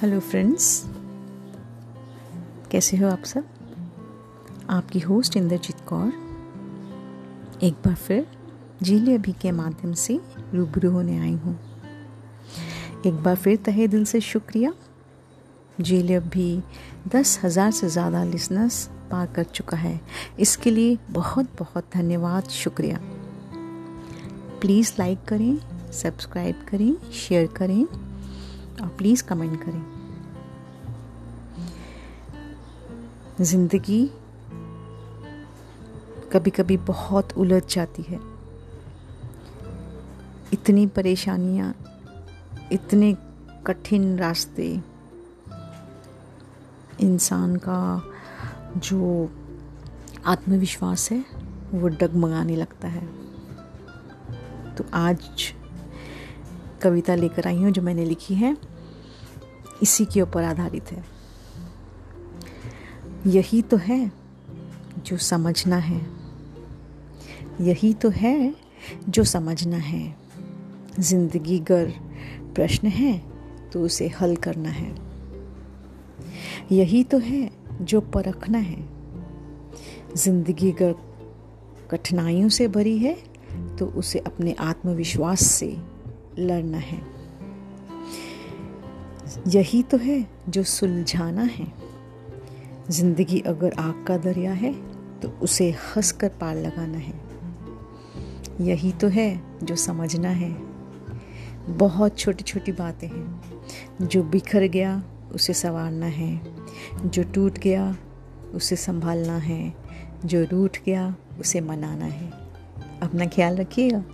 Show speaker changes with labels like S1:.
S1: Hello friends कैसे हो आप सब? आपकी होस्ट इंद्रजीत कौर। एक बार फिर जीले अभी के माध्यम से रूबरू होने आई हूँ। एक बार फिर तहे दिल से शुक्रिया। जीले अभी दस हज़ार से ज़्यादा लिसनर्स पार कर चुका है। इसके लिए बहुत बहुत धन्यवाद, शुक्रिया। प्लीज़ लाइक करें सब्सक्राइब करें शेयर करें। और प्लीज़ कमेंट करें। ज़िंदगी कभी कभी बहुत उलझ जाती है। इतनी परेशानियाँ, इतने कठिन रास्ते, इंसान का जो आत्मविश्वास है, वो डगमगाने लगता है। तो आज कविता लेकर आई हूँ जो मैंने लिखी है। इसी के ऊपर आधारित है। यही तो है जो समझना है। यही तो है जो समझना है। ज़िंदगी गर प्रश्न है तो उसे हल करना है। यही तो है जो परखना है। ज़िंदगी गर कठिनाइयों से भरी है तो उसे अपने आत्मविश्वास से लड़ना है। यही तो है जो सुलझाना है। ज़िंदगी अगर आग का दरिया है तो उसे हंस कर पार लगाना है। यही तो है जो समझना है। बहुत छोटी छोटी बातें हैं। जो बिखर गया, उसे संवारना है। जो टूट गया, उसे संभालना है। जो रूठ गया, उसे मनाना है। अपना ख्याल रखिएगा।